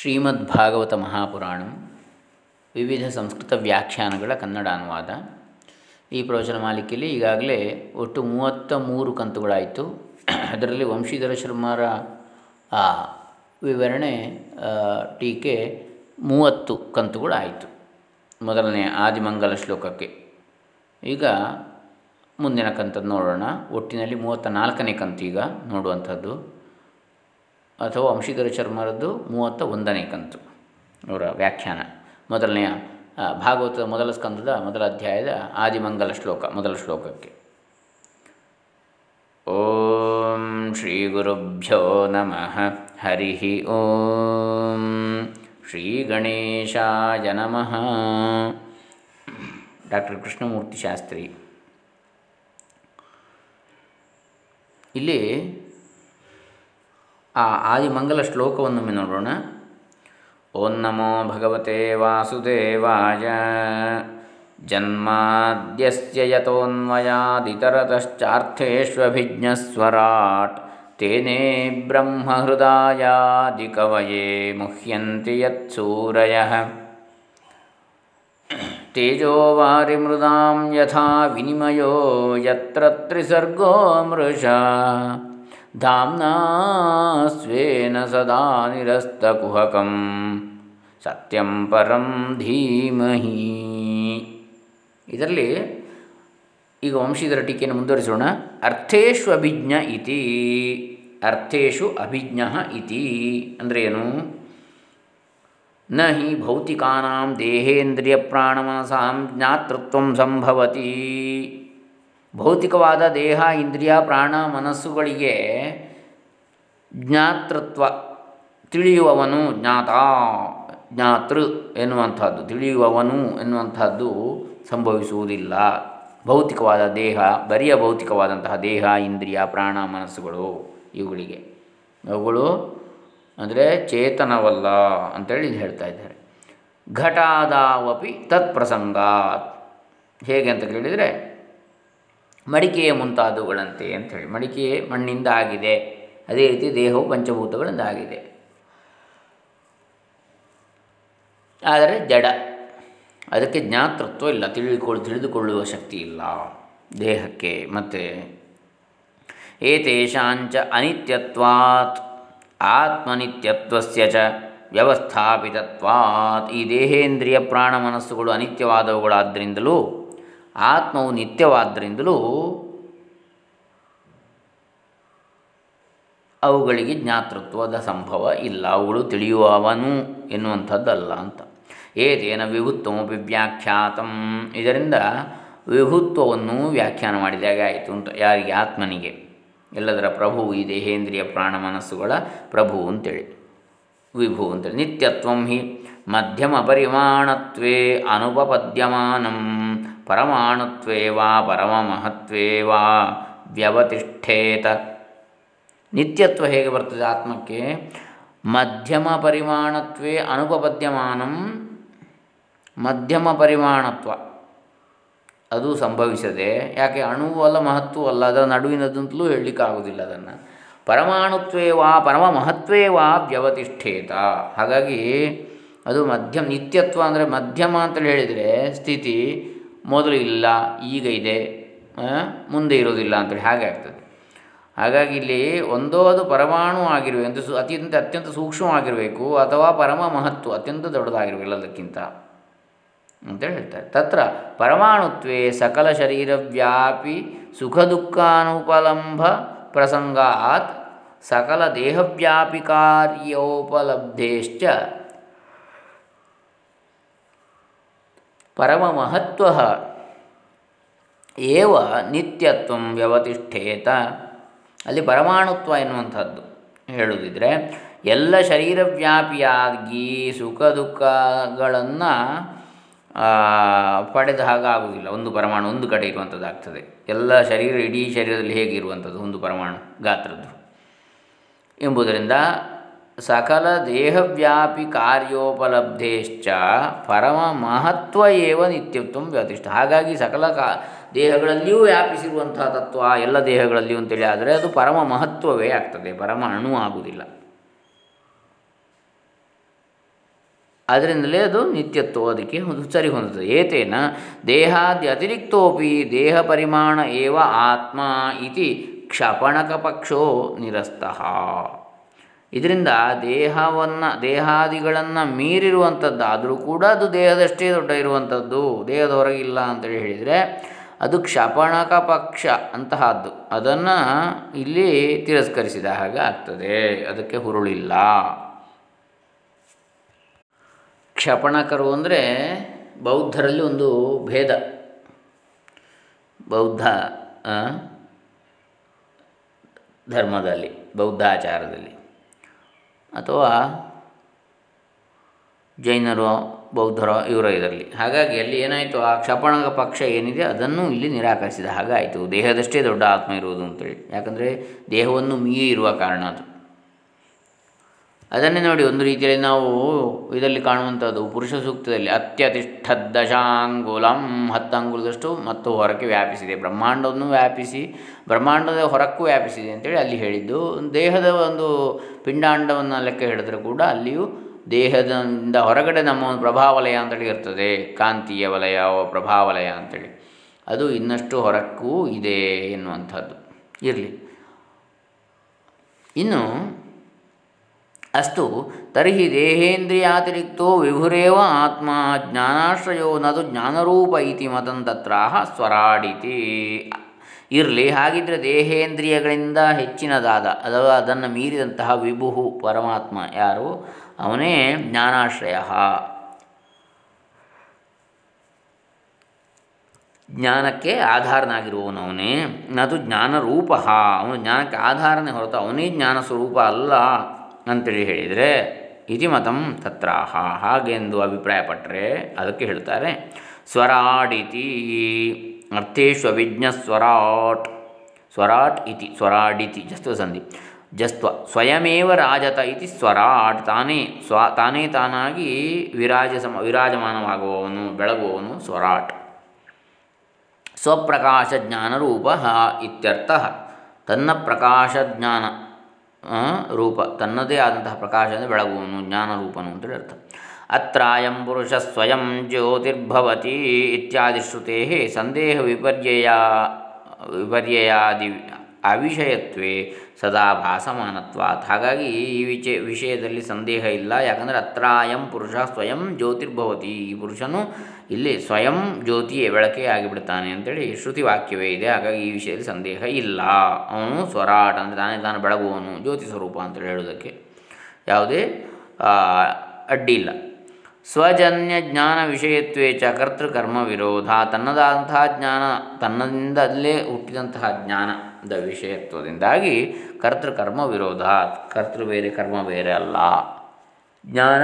ಶ್ರೀಮದ್ ಭಾಗವತ ಮಹಾಪುರಾಣ, ವಿವಿಧ ಸಂಸ್ಕೃತ ವ್ಯಾಖ್ಯಾನಗಳ ಕನ್ನಡ ಅನುವಾದ. ಈ ಪ್ರವಚನ ಮಾಲಿಕೆಯಲ್ಲಿ ಈಗಾಗಲೇ ಒಟ್ಟು ಮೂವತ್ತ ಮೂರು ಕಂತುಗಳಾಯಿತು. ಅದರಲ್ಲಿ ವಂಶೀಧರ ಶರ್ಮರ ವಿವರಣೆ ಟೀಕೆ ಮೂವತ್ತು ಕಂತುಗಳಾಯಿತು. ಮೊದಲನೇ ಆದಿಮಂಗಲ ಶ್ಲೋಕಕ್ಕೆ. ಈಗ ಮುಂದಿನ ಕಂತದ್ದು ನೋಡೋಣ. ಒಟ್ಟಿನಲ್ಲಿ ಮೂವತ್ತ ನಾಲ್ಕನೇ ಕಂತು ಈಗ ನೋಡುವಂಥದ್ದು. ಅಥವಾ ವಂಶೀಧರ ಚರ್ಮರದ್ದು ಮೂವತ್ತ ಒಂದನೇ ಕಂತು. ಅವರ ವ್ಯಾಖ್ಯಾನ. ಮೊದಲನೆಯ ಭಾಗವತದ ಮೊದಲ ಸ್ಕಂದದ ಮೊದಲ ಅಧ್ಯಾಯದ ಆದಿಮಂಗಲ ಶ್ಲೋಕ, ಮೊದಲ ಶ್ಲೋಕಕ್ಕೆ. ಓಂ ಶ್ರೀ ಗುರುಭ್ಯೋ ನಮಃ. ಹರಿ ಓಂ ಶ್ರೀ ಗಣೇಶಾಯ ನಮಃ. ಡಾಕ್ಟರ್ ಕೃಷ್ಣಮೂರ್ತಿ ಶಾಸ್ತ್ರಿ. ಇಲ್ಲಿ ಆ ಆದಿಮಂಗಲ ಶ್ಲೋಕವನ್ನೊಮ್ಮೆ ನೋಡೋಣ. ಓಂ ನಮೋ ಭಗವತೆ ವಾಸುದೇವಾಯ. ಜನ್ಮಾದ್ಯಸ್ಯ ಯತೋನ್ಮಯಾದಿತರತಶ್ಚಾರ್ಥೇಷ್ವಭಿಜ್ಞಸ್ವರಾಟ್ ತೇನೇ ಬ್ರಹ್ಮಹೃದಾಯಾದಿಕವಯೇ ಮುಹ್ಯಂತಿ ಯತ್ಸೂರಯಃ. ತೇಜೋ ವಾರಿಮೃದಾಂ ಯಥಾ ವಿನಿಮಯೋ ಯತ್ರ ತ್ರಿಸರ್ಗೋ ಧಾಮ್ನಾ ಸ್ವೇನ ಸದಾ ನಿರಸ್ತಕುಹಕಂ ಸತ್ಯಂ ಪರಂ ಧೀಮಹಿ. ಇದರಲ್ಲಿ ಈಗ ವಂಶೀಧರ ಟೀಕೆಯನ್ನು ಮುಂದುವರಿಸೋಣ. ಅರ್ಥೇಶು ಅಭಿಜ್ಞ ಇತಿ. ಅರ್ಥೇಶು ಅಭಿಜ್ಞ ಇತಿ. ಅಂದರೆ ಏನು? ನ ಹಿ ಭೌತಿಕಾನಾಂ ದೇಹೇಂದ್ರಿಯ ಪ್ರಾಣಮನಸಾಂ ಜ್ಞಾತೃತ್ವ ಸಂಭವತಿ. ಭೌತಿಕವಾದ ದೇಹ, ಇಂದ್ರಿಯ, ಪ್ರಾಣ, ಮನಸ್ಸುಗಳಿಗೆ ಜ್ಞಾತೃತ್ವ ತಿಳಿಯುವವನು ಜ್ಞಾತ, ಜ್ಞಾತೃ ಎನ್ನುವಂಥದ್ದು, ತಿಳಿಯುವವನು ಎನ್ನುವಂಥದ್ದು ಸಂಭವಿಸುವುದಿಲ್ಲ. ಭೌತಿಕವಾದ ದೇಹ, ಬರಿಯ ಭೌತಿಕವಾದಂತಹ ದೇಹ, ಇಂದ್ರಿಯ, ಪ್ರಾಣ, ಮನಸ್ಸುಗಳು ಇವುಗಳಿಗೆ. ಅವುಗಳು ಅಂದರೆ ಚೇತನವಲ್ಲ ಅಂತೇಳಿ ಹೇಳ್ತಾ ಇದ್ದಾರೆ. ಘಟಾದಾವಪಿ ತತ್ಪ್ರಸಂಗಾತ್. ಹೇಗೆ ಅಂತ ಕೇಳಿದರೆ ಮಡಿಕೆಯ ಮುಂತಾದವುಗಳಂತೆ ಅಂಥೇಳಿ ಮಡಿಕೆ ಮಣ್ಣಿಂದ ಆಗಿದೆ ಅದೇ ರೀತಿ ದೇಹವು ಪಂಚಭೂತಗಳಿಂದ ಆಗಿದೆ ಆದರೆ ಜಡ. ಅದಕ್ಕೆ ಜ್ಞಾತೃತ್ವ ಇಲ್ಲ. ತಿಳಿದುಕೊಳ್ಳು, ತಿಳಿದುಕೊಳ್ಳುವ ಶಕ್ತಿ ಇಲ್ಲ. ದೇಹಕ್ಕೆ ಮತ್ತು ಏತೇಷಾಂಚ ಅನಿತ್ಯತ್ವಾತ್ ಆತ್ಮನಿತ್ಯತ್ವಸ್ಯ ಚ ವ್ಯವಸ್ಥಾಪಿತತ್ವಾತ್. ಈ ದೇಹೇಂದ್ರಿಯ ಪ್ರಾಣ ಮನಸ್ಸುಗಳು ಅನಿತ್ಯವಾದವುಗಳಾದ್ದರಿಂದಲೂ ಆತ್ಮವು ನಿತ್ಯವಾದ್ದರಿಂದಲೂ ಅವುಗಳಿಗೆ ಜ್ಞಾತೃತ್ವದ ಸಂಭವ ಇಲ್ಲ. ಅವುಗಳು ತಿಳಿಯುವವನು ಎನ್ನುವಂಥದ್ದಲ್ಲ ಅಂತ. ಏತೇನ ವಿಭುತ್ವಮಿ ವ್ಯಾಖ್ಯಾತಂ. ಇದರಿಂದ ವಿಭುತ್ವವನ್ನು ವ್ಯಾಖ್ಯಾನ ಮಾಡಿದಾಗ ಆಯಿತು ಅಂತ. ಯಾರಿಗೆ? ಆತ್ಮನಿಗೆ. ಎಲ್ಲದರ ಪ್ರಭು ಈ ದೇಹೇಂದ್ರಿಯ ಪ್ರಾಣ ಮನಸ್ಸುಗಳ ಪ್ರಭು ಅಂತೇಳಿ. ವಿಭು ಅಂತೇಳಿ. ನಿತ್ಯತ್ವಂ ಹಿ ಮಧ್ಯಮ ಪರಿಮಾಣತ್ವೇ ಅನುಪಪದ್ಯಮಾನಂ. ಪರಮಾಣುತ್ವೇ ವಾ ಪರಮಮಹತ್ವೇ ವ್ಯವತಿಷ್ಠೇತ. ನಿತ್ಯತ್ವ ಹೇಗೆ ಬರ್ತದೆ ಆತ್ಮಕ್ಕೆ? ಮಧ್ಯಮ ಪರಿಮಾಣತ್ವೇ ಅನುಪಪದ್ಯಮಾನಂ, ಮಧ್ಯಮ ಪರಿಮಾಣತ್ವ. ಅದು ಸಂಭವಿಸದೆ, ಯಾಕೆ ಅಣುವು ಅಲ್ಲ ಅಲ್ಲ, ಅದರ ನಡುವಿನದಂತಲೂ ಹೇಳಲಿಕ್ಕಾಗೋದಿಲ್ಲ ಅದನ್ನು. ಪರಮಾಣುತ್ವೇವಾ ಪರಮ ಮಹತ್ವೇ ವಾ ವ್ಯವತಿಷ್ಠೇತ. ಹಾಗಾಗಿ ಅದು ಮಧ್ಯಮ, ನಿತ್ಯತ್ವ ಅಂದರೆ ಮಧ್ಯಮ ಅಂತೇಳಿ ಹೇಳಿದರೆ ಸ್ಥಿತಿ ಮೊದಲು ಇಲ್ಲ, ಈಗ ಇದೆ ಮುಂದೆ ಇರೋದಿಲ್ಲ ಅಂತೇಳಿ ಹಾಗೆ ಆಗ್ತದೆ. ಹಾಗಾಗಿ ಇಲ್ಲಿ ಒಂದೋ ಅದು ಪರಮಾಣು ಆಗಿರಬೇಕು ಅಂತ ಸು, ಅತ್ಯಂತ ಅತ್ಯಂತ ಸೂಕ್ಷ್ಮವಾಗಿರಬೇಕು ಅಥವಾ ಪರಮ ಮಹತ್ವ, ಅತ್ಯಂತ ದೊಡ್ಡದಾಗಿರಬೇಕು ಎಲ್ಲದಕ್ಕಿಂತ ಅಂತೇಳಿ ಹೇಳ್ತಾರೆ. ತತ್ರ ಪರಮಾಣುತ್ವೇ ಸಕಲ ಶರೀರವ್ಯಾಪಿ ಸುಖ ದುಃಖಾನುಪಲಂಭ ಪ್ರಸಂಗಾತ್ ಸಕಲ ದೇಹವ್ಯಾಪಿ ಕಾರ್ಯೋಪಲಬ್ಧೇಶ್ಚ ಪರಮಮಹತ್ವ. ಏವ ನಿತ್ಯತ್ವ ವ್ಯವತಿಷ್ಠೇತ. ಅಲ್ಲಿ ಪರಮಾಣುತ್ವ ಎನ್ನುವಂಥದ್ದು ಹೇಳುವುದಿದ್ರೆ ಎಲ್ಲ ಶರೀರವ್ಯಾಪಿಯಾಗಿ ಸುಖ ದುಃಖಗಳನ್ನು ಪಡೆದ ಹಾಗಾಗುವುದಿಲ್ಲ. ಒಂದು ಪರಮಾಣು ಒಂದು ಕಡೆ ಇರುವಂಥದ್ದಾಗ್ತದೆ. ಎಲ್ಲ ಶರೀರ ಇಡೀ ಶರೀರದಲ್ಲಿ ಹೇಗಿರುವಂಥದ್ದು ಒಂದು ಪರಮಾಣು ಗಾತ್ರದ್ದು. ಎಂಬುದರಿಂದ ಸಕಲ ದೇಹವ್ಯಾಪಿ ಕಾರ್ಯೋಪಲಬ್ಧೇಶ್ಚ ಪರಮ ಮಹತ್ವ ಏವ ನಿತ್ಯತ್ವ ವ್ಯತಿಷ್ಠ ಹಾಗಾಗಿ ಸಕಲ ಕಾ, ದೇಹಗಳಲ್ಲಿಯೂ ವ್ಯಾಪಿಸಿರುವಂತಹ ತತ್ವ, ಎಲ್ಲ ದೇಹಗಳಲ್ಲಿಯೂ ಅಂತೇಳಿ ಆದರೆ ಅದು ಪರಮ ಮಹತ್ವವೇ ಆಗ್ತದೆ, ಪರಮ ಅಣು ಆಗುವುದಿಲ್ಲ ಅದರಿಂದಲೇ ಅದು ನಿತ್ಯತ್ವ ಅದಕ್ಕೆ ಸರಿ ಹೊಂದುತ್ತದೆ ಏತೇನ? ದೇಹಾದಿ ಅತಿರಿಕ್ತೋಪಿ ದೇಹ ಪರಿಮಾಣ ಏವ ಆತ್ಮ ಇತಿ ಕ್ಷಪಣಕ ಪಕ್ಷೋ ನಿರಸ್ತಃ. ಇದರಿಂದ ದೇಹವನ್ನು, ದೇಹಾದಿಗಳನ್ನು ಮೀರಿರುವಂಥದ್ದು ಆದರೂ ಕೂಡ ಅದು ದೇಹದಷ್ಟೇ ದೊಡ್ಡ ಇರುವಂಥದ್ದು, ದೇಹದ ಹೊರಗಿಲ್ಲ ಅಂತೇಳಿ ಹೇಳಿದರೆ ಅದು ಕ್ಷಪಣಕ ಪಕ್ಷ ಅಂತಹದ್ದು. ಅದನ್ನು ಇಲ್ಲಿ ತಿರಸ್ಕರಿಸಿದ ಹಾಗೆ ಆಗ್ತದೆ. ಅದಕ್ಕೆ ಹುರುಳಿಲ್ಲ. ಕ್ಷಪಣಕರು ಅಂದರೆ ಬೌದ್ಧರಲ್ಲಿ ಒಂದು ಭೇದ. ಬೌದ್ಧ ಧರ್ಮದಲ್ಲಿ, ಬೌದ್ಧಾಚಾರದಲ್ಲಿ. ಅಥವಾ ಜೈನರು ಬೌದ್ಧರೋ ಇವರ ಇದರಲ್ಲಿ. ಹಾಗಾಗಿ ಅಲ್ಲಿ ಏನಾಯಿತು? ಆ ಕ್ಷಪಣಕ ಪಕ್ಷ ಏನಿದೆ ಅದನ್ನು ಇಲ್ಲಿ ನಿರಾಕರಿಸಿದ ಹಾಗಾಯಿತು. ದೇಹದಷ್ಟೇ ದೊಡ್ಡ ಆತ್ಮ ಇರುವುದು ಅಂತೇಳಿ. ಯಾಕಂದರೆ ದೇಹವನ್ನು ಮೀರಿ ಇರುವ ಕಾರಣ ಅದು. ಅದನ್ನೇ ನೋಡಿ ಒಂದು ರೀತಿಯಲ್ಲಿ ನಾವು ಇದರಲ್ಲಿ ಕಾಣುವಂಥದ್ದು ಪುರುಷ ಸೂಕ್ತದಲ್ಲಿ ಅತ್ಯತಿಷ್ಠ ದಶಾಂಗುಲಂ ಹತ್ತು ಅಂಗುಲದಷ್ಟು ಮತ್ತು ಹೊರಕ್ಕೆ ವ್ಯಾಪಿಸಿದೆ. ಬ್ರಹ್ಮಾಂಡವನ್ನು ವ್ಯಾಪಿಸಿ, ಬ್ರಹ್ಮಾಂಡದ ಹೊರಕ್ಕೂ ವ್ಯಾಪಿಸಿದೆ ಅಂತೇಳಿ ಅಲ್ಲಿ ಹೇಳಿದ್ದು. ದೇಹದ ಒಂದು ಪಿಂಡಾಂಡವನ್ನು ಲೆಕ್ಕ ಹಿಡಿದ್ರೆ ಕೂಡ ಅಲ್ಲಿಯೂ ದೇಹದಿಂದ ಹೊರಗಡೆ ನಮ್ಮ ಒಂದು ಪ್ರಭಾವಲಯ ಅಂತೇಳಿ ಇರ್ತದೆ. ಕಾಂತೀಯ ವಲಯ, ಪ್ರಭಾವಲಯ ಅಂತೇಳಿ. ಅದು ಇನ್ನಷ್ಟು ಹೊರಕ್ಕೂ ಇದೆ ಎನ್ನುವಂಥದ್ದು. ಇರಲಿ. ಇನ್ನು ಅಸ್ತು, ತರ್ಹಿ ದೇಹೇಂದ್ರಿಯಾತಿರಿಕ್ತೋ ವಿಭುರೇವ ಆತ್ಮ, ಜ್ಞಾನಾಶ್ರಯೋ ನದು ಜ್ಞಾನರೂಪ ಇತಿ ತತ್ರಾಹ ಸ್ವರಾಡಿತಿ. ಇರಲಿ ಹಾಗಿದ್ದರೆ ದೇಹೇಂದ್ರಿಯಗಳಿಂದ ಹೆಚ್ಚಿನದಾದ, ಅಥವಾ ಅದನ್ನು ಮೀರಿದಂತಹ ವಿಭು ಪರಮಾತ್ಮ ಯಾರು? ಅವನೇ ಜ್ಞಾನಾಶ್ರಯ. ಜ್ಞಾನಕ್ಕೆ ಆಧಾರನಾಗಿರುವವನವನೇ ನದು ಜ್ಞಾನರೂಪ. ಅವನು ಜ್ಞಾನಕ್ಕೆ ಆಧಾರನೇ ಹೊರತು ಅವನೇ ಜ್ಞಾನ ಸ್ವರೂಪ ಅಲ್ಲ. ಅಂತೇಳಿ ಹೇಳಿದರೆ ಇತಿ ಮತಂ ತತ್ರಾಹ. ಹಾಗೆಂದು ಅಭಿಪ್ರಾಯಪಟ್ಟರೆ ಅದಕ್ಕೆ ಹೇಳ್ತಾರೆ, ಸ್ವರಾಡಿತಿ ಅರ್ಥೇಶು ವಿಜ್ಞ ಸ್ವರಾಟ್. ಸ್ವರಾಟ್ ಇತಿ, ಸ್ವರಾಡಿತಿ, ಜಸ್ತ್ವ ಸಂಧಿ. ಜಸ್ತ್ವ, ಸ್ವಯಮೇವ ರಾಜತ ಇತಿ ಸ್ವರಾಟ್. ತಾನೇ ಸ್ವ, ತಾನೇ ತಾನಾಗಿ ವಿರಾಜ ಸಮ, ವಿರಾಜಮಾನವಾಗುವವನು, ಬೆಳಗುವವನು ಸ್ವರಾಟ್. ಸ್ವಪ್ರಕಾಶ ಜ್ಞಾನರೂಪ ಇತ್ಯರ್ಥ. ತನ್ನ ಪ್ರಕಾಶ ಜ್ಞಾನ ರೂಪ ತನ್ನದೇ ಆದಂತಹ ಪ್ರಕಾಶದಿಂದ ಬೆಳಗುವನು ಜ್ಞಾನರೂಪನು ಅಂತೇಳಿ ಅರ್ಥ ಅತ್ರಾಯಂ ಪುರುಷ ಸ್ವಯಂ ಜ್ಯೋತಿರ್ಭವತಿ ಇತ್ಯಾದಿ ಶ್ರುತೇ ಸಂದೇಹ ವಿಪರ್ಯಯ ವಿಪರ್ಯಯಾದಿ ಅವಿಷಯತ್ವೇ ಸದಾ ಭಾಸಮಾನತ್ವಾತ್. ಹಾಗಾಗಿ ಈ ವಿಚ, ವಿಷಯದಲ್ಲಿ ಸಂದೇಹ ಇಲ್ಲ. ಯಾಕಂದರೆ ಅತ್ರಾಯಂ ಪುರುಷ ಸ್ವಯಂ ಜ್ಯೋತಿರ್ಭವತಿ. ಈ ಪುರುಷನು ಇಲ್ಲಿ ಸ್ವಯಂ ಜ್ಯೋತಿಯೇ ಬೆಳಕೆ ಆಗಿಬಿಡ್ತಾನೆ ಅಂತೇಳಿ ಶ್ರುತಿ ವಾಕ್ಯವೇ ಇದೆ. ಹಾಗಾಗಿ ಈ ವಿಷಯದಲ್ಲಿ ಸಂದೇಹ ಇಲ್ಲ. ಅವನು ಸ್ವರಾಟ ಅಂದರೆ ತಾನೇ ತಾನು ಬೆಳಗುವನು ಜ್ಯೋತಿ ಸ್ವರೂಪ ಅಂತೇಳಿ ಹೇಳೋದಕ್ಕೆ ಯಾವುದೇ ಅಡ್ಡಿ ಇಲ್ಲ. ಸ್ವಜನ್ಯ ಜ್ಞಾನ ವಿಷಯತ್ವೇ ಚ ಕರ್ತೃಕರ್ಮ ವಿರೋಧ. ತನ್ನದಾದಂತಹ ಜ್ಞಾನ, ತನ್ನದಿಂದಲೇ ಹುಟ್ಟಿದಂತಹ ಜ್ಞಾನದ ವಿಷಯತ್ವದಿಂದಾಗಿ ಕರ್ತೃಕರ್ಮ ವಿರೋಧ ಕರ್ತೃ ಬೇರೆ, ಕರ್ಮ ಬೇರೆ ಅಲ್ಲ. ಜ್ಞಾನ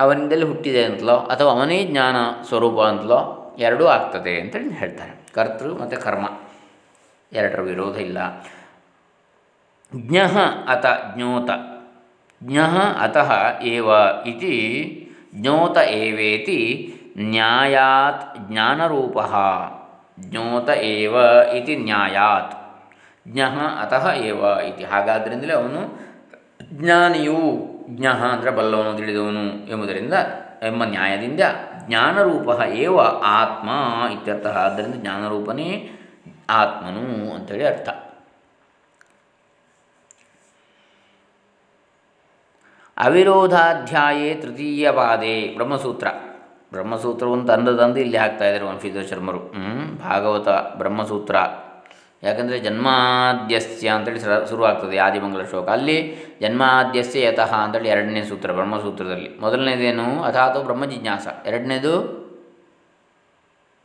ಅವನಿಂದಲೇ ಹುಟ್ಟಿದೆ ಅಂತಲೋ, ಅಥವಾ ಅವನೇ ಜ್ಞಾನ ಸ್ವರೂಪ ಅಂತಲೋ, ಎರಡೂ ಆಗ್ತದೆ ಅಂತೇಳಿ ಹೇಳ್ತಾರೆ. ಕರ್ತೃ ಮತ್ತು ಕರ್ಮ. ಎರಡರ ವಿರೋಧ ಇಲ್ಲ. ಜ್ಞ ಅತ ಜ್ಞೋತ. ಜ್ಞ ಅತಃ ಏವ ಇತಿ, ಜ್ಞೋತ ಏವೇತಿ ನ್ಯಾಯಾತ್ ಜ್ಞಾನರೂಪ. ಜ್ಞೋತ ಏವ ಇತಿ ನ್ಯಾಯಾತ್. ಜ್ಞ ಅತಃ ಏವ ಇತಿ. ಹಾಗಾದ್ರಿಂದಲೇ ಅವನು ಜ್ಞಾನಿಯು ಜ್ಞ ಅಂದರೆ ಬಲ್ಲವನು ತಿಳಿದವನು ಎಂಬುದರಿಂದ ಎಂಬ ನ್ಯಾಯದಿಂದ ಜ್ಞಾನರೂಪ ಏವ ಆತ್ಮ ಇತ್ಯರ್ಥ. ಆದ್ದರಿಂದ ಜ್ಞಾನರೂಪನೇ ಆತ್ಮನು ಅಂಥೇಳಿ ಅರ್ಥ. ಅವಿರೋಧಾಧ್ಯಾಯೇ ತೃತೀಯ ಪಾದೆ ಬ್ರಹ್ಮಸೂತ್ರ. ಬ್ರಹ್ಮಸೂತ್ರವನ್ನು ತಂದದಂದು ಇಲ್ಲಿ ಹಾಕ್ತಾ ಇದ್ದಾರೆ ವಂಶೀಧರ ಶರ್ಮರು. ಭಾಗವತ ಬ್ರಹ್ಮಸೂತ್ರ. ಯಾಕಂದರೆ ಜನ್ಮಾದ್ಯಸ್ಯ ಅಂತೇಳಿ ಶುರುವಾಗ್ತದೆ ಆದಿಮಂಗಲ ಶ್ಲೋಕ. ಅಲ್ಲಿ ಜನ್ಮಾದ್ಯಸ್ಯ ಯತಃ ಅಂತೇಳಿ ಎರಡನೇ ಸೂತ್ರ ಬ್ರಹ್ಮಸೂತ್ರದಲ್ಲಿ. ಮೊದಲನೇದೇನು? ಅಥಾತೋ ಬ್ರಹ್ಮ ಜಿಜ್ಞಾಸ ಎರಡನೇದು?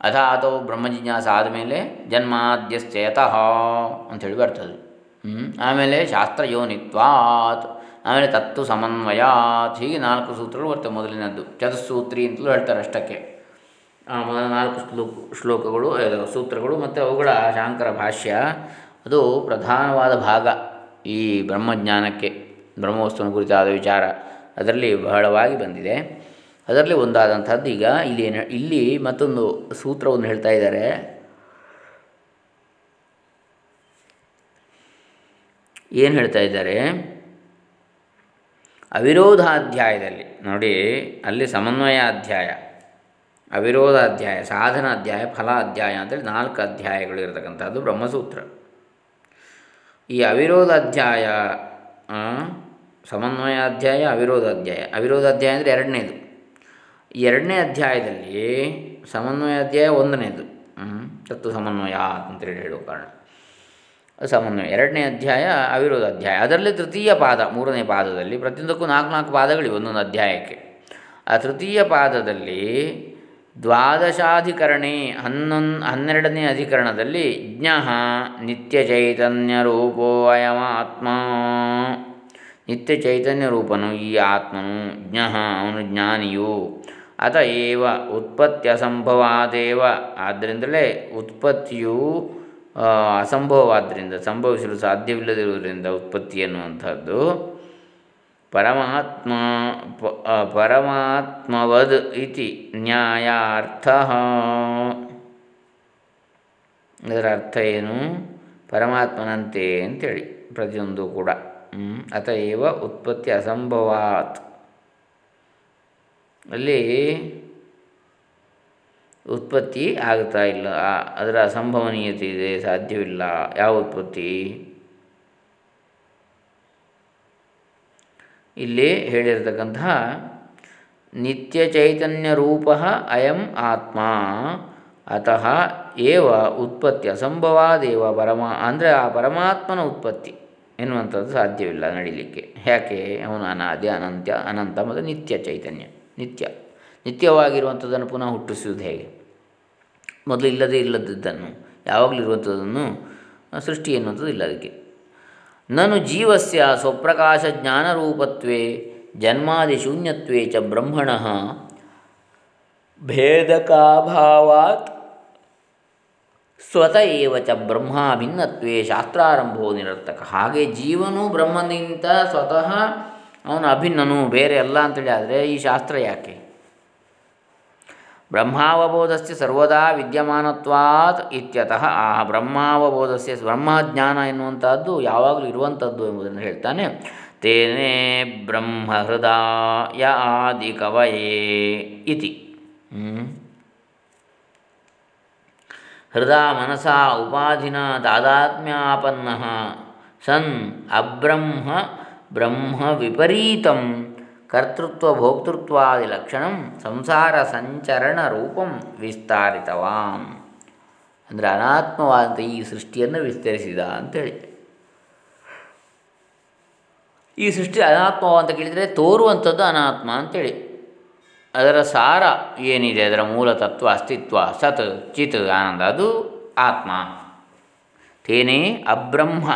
ಅಥಾತೋ ಬ್ರಹ್ಮ ಜಿಜ್ಞಾಸ ಆದಮೇಲೆ ಜನ್ಮಾದ್ಯಸ್ಯ ಯತಃ ಅಂಥೇಳಿ ಬರ್ತದೆ. ಆಮೇಲೆ ಶಾಸ್ತ್ರ ಯೋನಿತ್ವಾತ್. ಆಮೇಲೆ ತತ್ತು ಸಮನ್ವಯಾತ್ ಹೀಗೆ ನಾಲ್ಕು ಸೂತ್ರಗಳು ಬರ್ತವೆ ಮೊದಲಿನದ್ದು. ಚತುಸ್ಸೂತ್ರಿ ಅಂತಲೂ ಹೇಳ್ತಾರೆ ಅಷ್ಟಕ್ಕೆ. ಮೊದಲ ನಾಲ್ಕು ಶ್ಲೋಕ, ಶ್ಲೋಕಗಳು ಸೂತ್ರಗಳು ಮತ್ತು ಅವುಗಳ ಶಾಂಕರ ಭಾಷ್ಯ. ಅದು ಪ್ರಧಾನವಾದ ಭಾಗ ಈ ಬ್ರಹ್ಮಜ್ಞಾನಕ್ಕೆ, ಬ್ರಹ್ಮವಸ್ತುವಿನ ಕುರಿತಾದ ವಿಚಾರ. ಅದರಲ್ಲಿ ಬಹಳವಾಗಿ ಬಂದಿದೆ. ಅದರಲ್ಲಿ ಒಂದಾದಂಥದ್ದು ಈಗ ಇಲ್ಲಿ ಇಲ್ಲಿ ಮತ್ತೊಂದು ಸೂತ್ರವನ್ನು ಹೇಳ್ತಾ ಇದ್ದಾರೆ. ಏನು ಹೇಳ್ತಾ ಇದ್ದಾರೆ? ಅವಿರೋಧಾಧ್ಯಾಯದಲ್ಲಿ. ನೋಡಿ, ಅಲ್ಲಿ ಸಮನ್ವಯ ಅಧ್ಯಾಯ ಅವಿರೋಧ ಅಧ್ಯಾಯ ಸಾಧನ ಅಧ್ಯಾಯ ಫಲ ಅಧ್ಯಾಯ ಅಂತೇಳಿ ನಾಲ್ಕು ಅಧ್ಯಾಯಗಳು ಇರತಕ್ಕಂಥದ್ದು ಬ್ರಹ್ಮಸೂತ್ರ. ಈ ಅವಿರೋಧ ಅಧ್ಯಾಯ ಸಮನ್ವಯ ಅಧ್ಯಾಯ ಅವಿರೋಧ ಅಧ್ಯಾಯ ಅವಿರೋಧ ಅಧ್ಯಾಯ ಅಂದರೆ ಎರಡನೇದು. ಎರಡನೇ ಅಧ್ಯಾಯದಲ್ಲಿ ಸಮನ್ವಯ ಅಧ್ಯಾಯ ಒಂದನೇದು ತತ್ವ ಸಮನ್ವಯ ಅಂತೇಳಿ ಹೇಳುವ ಕಾರಣ. ಸಮನ್ವಯ ಎರಡನೇ ಅಧ್ಯಾಯ ಅವಿರೋಧ ಅಧ್ಯಾಯ. ಅದರಲ್ಲಿ ತೃತೀಯ ಪಾದ, ಮೂರನೇ ಪಾದದಲ್ಲಿ ಪ್ರತಿಯೊಂದಕ್ಕೂ ನಾಲ್ಕು ನಾಲ್ಕು ಪಾದಗಳಿವೆ ಒಂದೊಂದು ಅಧ್ಯಾಯಕ್ಕೆ. ಆ ತೃತೀಯ ಪಾದದಲ್ಲಿ ದ್ವಾದಶಾಧಿಕರಣೆ ಹನ್ನೊಂದು ಹನ್ನೆರಡನೇ ಅಧಿಕರಣದಲ್ಲಿ ಜ್ಞಃ ನಿತ್ಯ ಚೈತನ್ಯ ರೂಪೋ ಅಯಮಾತ್ಮ. ನಿತ್ಯ ಚೈತನ್ಯ ರೂಪನು ಈ ಆತ್ಮನು ಜ್ಞಃ ಅವನು ಜ್ಞಾನಿಯು. ಅತ ಏವ ಉತ್ಪತ್ತಿ ಅಸಂಭವಾದೇವ ಆದ್ದರಿಂದಲೇ ಉತ್ಪತ್ತಿಯು ಅಸಂಭವವಾದ್ದರಿಂದ ಸಂಭವಿಸಲು ಸಾಧ್ಯವಿಲ್ಲದಿರುವುದರಿಂದ ಉತ್ಪತ್ತಿ ಎನ್ನುವಂಥದ್ದು. ಪರಮಾತ್ಮ ಪರಮಾತ್ಮವದ್ ಇತಿ ನ್ಯಾಯಾರ್ಥ. ಇದರ ಅರ್ಥ ಏನು? ಪರಮಾತ್ಮನಂತೆ ಅಂತೇಳಿ, ಪ್ರತಿಯೊಂದು ಕೂಡ. ಅತಏವ ಉತ್ಪತ್ತಿ ಅಸಂಭವಾತ್. ಅಲ್ಲಿ ಉತ್ಪತ್ತಿ ಆಗ್ತಾ ಇಲ್ಲ? ಅದರ ಅಸಂಭವನೀಯತೆ ಇದೆ, ಸಾಧ್ಯವಿಲ್ಲ. ಯಾವ ಉತ್ಪತ್ತಿ? ಇಲ್ಲಿ ಹೇಳಿರತಕ್ಕಂತಹ ನಿತ್ಯ ಚೈತನ್ಯ ರೂಪ ಅಯಂ ಆತ್ಮ. ಅತಃ ಏವ ಉತ್ಪತ್ತಿ ಅಸಂಭವಾದೇವ ಪರಮ, ಅಂದರೆ ಆ ಪರಮಾತ್ಮನ ಉತ್ಪತ್ತಿ ಎನ್ನುವಂಥದ್ದು ಸಾಧ್ಯವಿಲ್ಲ ನಡೀಲಿಕ್ಕೆ. ಯಾಕೆ? ಅವನು ಅನಾದಿ ಅನಂತ್ಯ, ಅನಂತ ಮತ್ತು ನಿತ್ಯ ಚೈತನ್ಯ, ನಿತ್ಯ. ನಿತ್ಯವಾಗಿರುವಂಥದ್ದನ್ನು ಪುನಃ ಹುಟ್ಟಿಸುವುದು ಹೇಗೆ? ಮೊದಲು ಇಲ್ಲದೇ ಇಲ್ಲದದ್ದನ್ನು, ಯಾವಾಗಲೂ ಇರುವಂಥದ್ದನ್ನು ಸೃಷ್ಟಿ ಎನ್ನುವಂಥದ್ದು ಇಲ್ಲ ಅದಕ್ಕೆ. ನಾನು ಜೀವಸ್ಯ ಸ್ವಪ್ರಕಾಶ ಜ್ಞಾನರೂಪತ್ವೇ ಜನ್ಮಾದಿ ಶೂನ್ಯತ್ವೇ ಚ ಬ್ರಹ್ಮಣ ಭೇದಕಾಭಾವಾತ್ ಸ್ವತ ಏವ ಚ ಬ್ರಹ್ಮ ಭಿನ್ನತ್ವೇ ಶಾಸ್ತ್ರಾರಂಭೋ ನಿರರ್ಥಕ. ಹಾಗೆ ಜೀವನು ಬ್ರಹ್ಮನಿಗಿಂತ ಸ್ವತಃ ಅವನು ಅಭಿನ್ನನು ಬೇರೆ ಅಲ್ಲ ಅಂತೇಳಿ ಆದರೆ ಈ ಶಾಸ್ತ್ರ ಯಾಕೆ? ಬ್ರಹ್ಮಾವಬೋಧಸ್ಯ ಸರ್ವದಾ ವಿದ್ಯಮಾನತ್ವಾತ್ ಇತ್ಯತಃ. ಆ ಬ್ರಹ್ಮಾವಬೋಧಸ್ಯ ಬ್ರಹ್ಮಜ್ಞಾನ ಎನ್ನುವಂಥದ್ದು ಯಾವಾಗಲೂ ಇರುವಂಥದ್ದು ಎಂಬುದನ್ನು ಹೇಳ್ತಾನೆ. ತೇನೇ ಬ್ರಹ್ಮಹೃದಯ ಆದಿ ಕವಯೇ ಇತಿ ಹೃದಯ ಮನಸ ಉಪಾಧಿನ ತಾದಾತ್ಮ್ಯಾಪನ್ನ ಸನ್ ಅಬ್ರಹ್ಮ ಬ್ರಹ್ಮ ವಿಪರೀತಂ ಕರ್ತೃತ್ವ, ಭೋಕ್ತೃತ್ವಾದಿ ಲಕ್ಷಣಂ ಸಂಸಾರ ಸಂಚರಣ ರೂಪಂ ವಿಸ್ತಾರಿತವಾಂ. ಅಂದರೆ ಅನಾತ್ಮವಾದಂಥ ಈ ಸೃಷ್ಟಿಯನ್ನು ವಿಸ್ತರಿಸಿದ ಅಂತೇಳಿ. ಈ ಸೃಷ್ಟಿ ಅನಾತ್ಮವ ಅಂತ ಕೇಳಿದರೆ ತೋರುವಂಥದ್ದು ಅನಾತ್ಮ ಅಂತೇಳಿ. ಅದರ ಸಾರ ಏನಿದೆ? ಅದರ ಮೂಲ ತತ್ವ, ಅಸ್ತಿತ್ವ, ಸತ್, ಚಿತ್, ಆನಂದ, ಅದು ಆತ್ಮ. ತೇನೇ ಅಬ್ರಹ್ಮ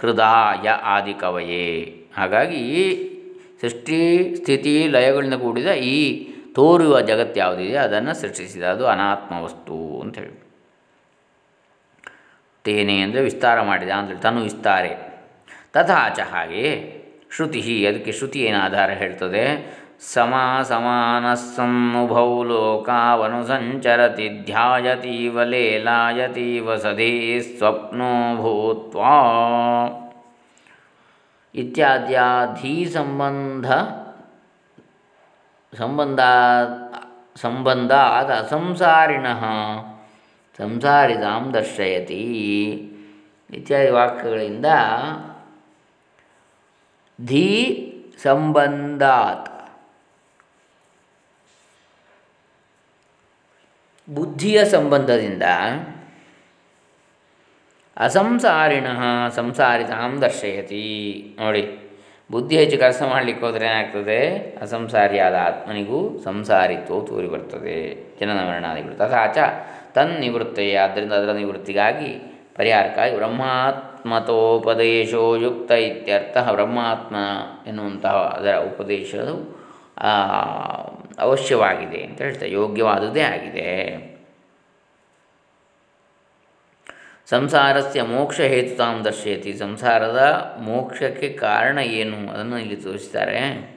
ಹೃದಯ ಆದಿ ಕವಯೇ ಹಾಗಾಗಿ ಸೃಷ್ಟಿ, ಸ್ಥಿತಿ, ಲಯಗಳಿಂದ ಕೂಡಿದ ಈ ತೋರುವ ಜಗತ್ತು ಯಾವುದಿದೆ, ಅದನ್ನು ಸೃಷ್ಟಿಸಿದ ಅದು ಅನಾತ್ಮ ವಸ್ತು ಅಂಥೇಳಿ ತೇನೆ ಅಂದರೆ ವಿಸ್ತಾರ ಮಾಡಿದ ಅಂತೇಳಿ ತನು ವಿಸ್ತಾರೆ ತಥಾಚ ಹಾಗೆ ಶ್ರುತಿ, ಅದಕ್ಕೆ ಶ್ರುತಿ ಏನು ಆಧಾರ ಹೇಳ್ತದೆ? ಸಮ ಸಮಾನ ಸಮಾನಸ್ಸನ್ನುಭೌ ಲೋಕಾವನು ಸಂಚರತಿ, ಧ್ಯಾಯತೀವ ಲೇಲಾಯತೀವ ಸದೇ ಸ್ವಪ್ನೋ ಭೂತ್ವಾ. ಇತ್ಯಾದ್ಯಾಧೀ ಸಂಬಂಧ ಸಂಬಂಧ ಸಂಬಂಧಾದ ಅಸಂಸಾರಿಣ ಸಂಸಾರಿದಾಂ ದರ್ಶಯತಿ. ಇತ್ಯಾದಿ ವಾಕ್ಯಗಳಿಂದ ಧೀ ಸಂಬಂಧಾತ್ ಬುದ್ಧಿಯ ಸಂಬಂಧದಿಂದ ಅಸಂಸಾರಿಣ ಸಂಸಾರಿತಾಂ ದರ್ಶಯತಿ. ನೋಡಿ, ಬುದ್ಧಿ ಹೆಚ್ಚು ಕೆಲಸ ಮಾಡಲಿಕ್ಕೆ ಹೋದರೆ ಏನಾಗ್ತದೆ? ಅಸಂಸಾರಿಯಾದ ಆತ್ಮನಿಗೂ ಸಂಸಾರಿತ್ವವು ತೋರಿ ಬರ್ತದೆ. ಜನನ ಮರಣಾದಿಗಳು ತಥಾಚ ತನ್ನಿವೃತ್ತೆಯೇ ಆದ್ದರಿಂದ ಅದರ ನಿವೃತ್ತಿಗಾಗಿ ಪರಿಹಾರಕ್ಕಾಗಿ ಬ್ರಹ್ಮಾತ್ಮತೋಪದೇಶೋ ಯುಕ್ತ ಇತ್ಯರ್ಥ ಬ್ರಹ್ಮಾತ್ಮ ಎನ್ನುವಂತಹ ಅದರ ಉಪದೇಶವು ಅವಶ್ಯವಾಗಿದೆ ಅಂತ ಹೇಳ್ತಾರೆ. ಯೋಗ್ಯವಾದುದೇ ಆಗಿದೆ. ಸಂಸಾರಸ್ಯ ಮೋಕ್ಷ ಹೇತುತಾಂ ದರ್ಶಯತಿ. ಸಂಸಾರದ ಮೋಕ್ಷಕ್ಕೆ ಕಾರಣ ಏನು? ಅದನ್ನು ಇಲ್ಲಿ ತೋರಿಸ್ತಾರೆ.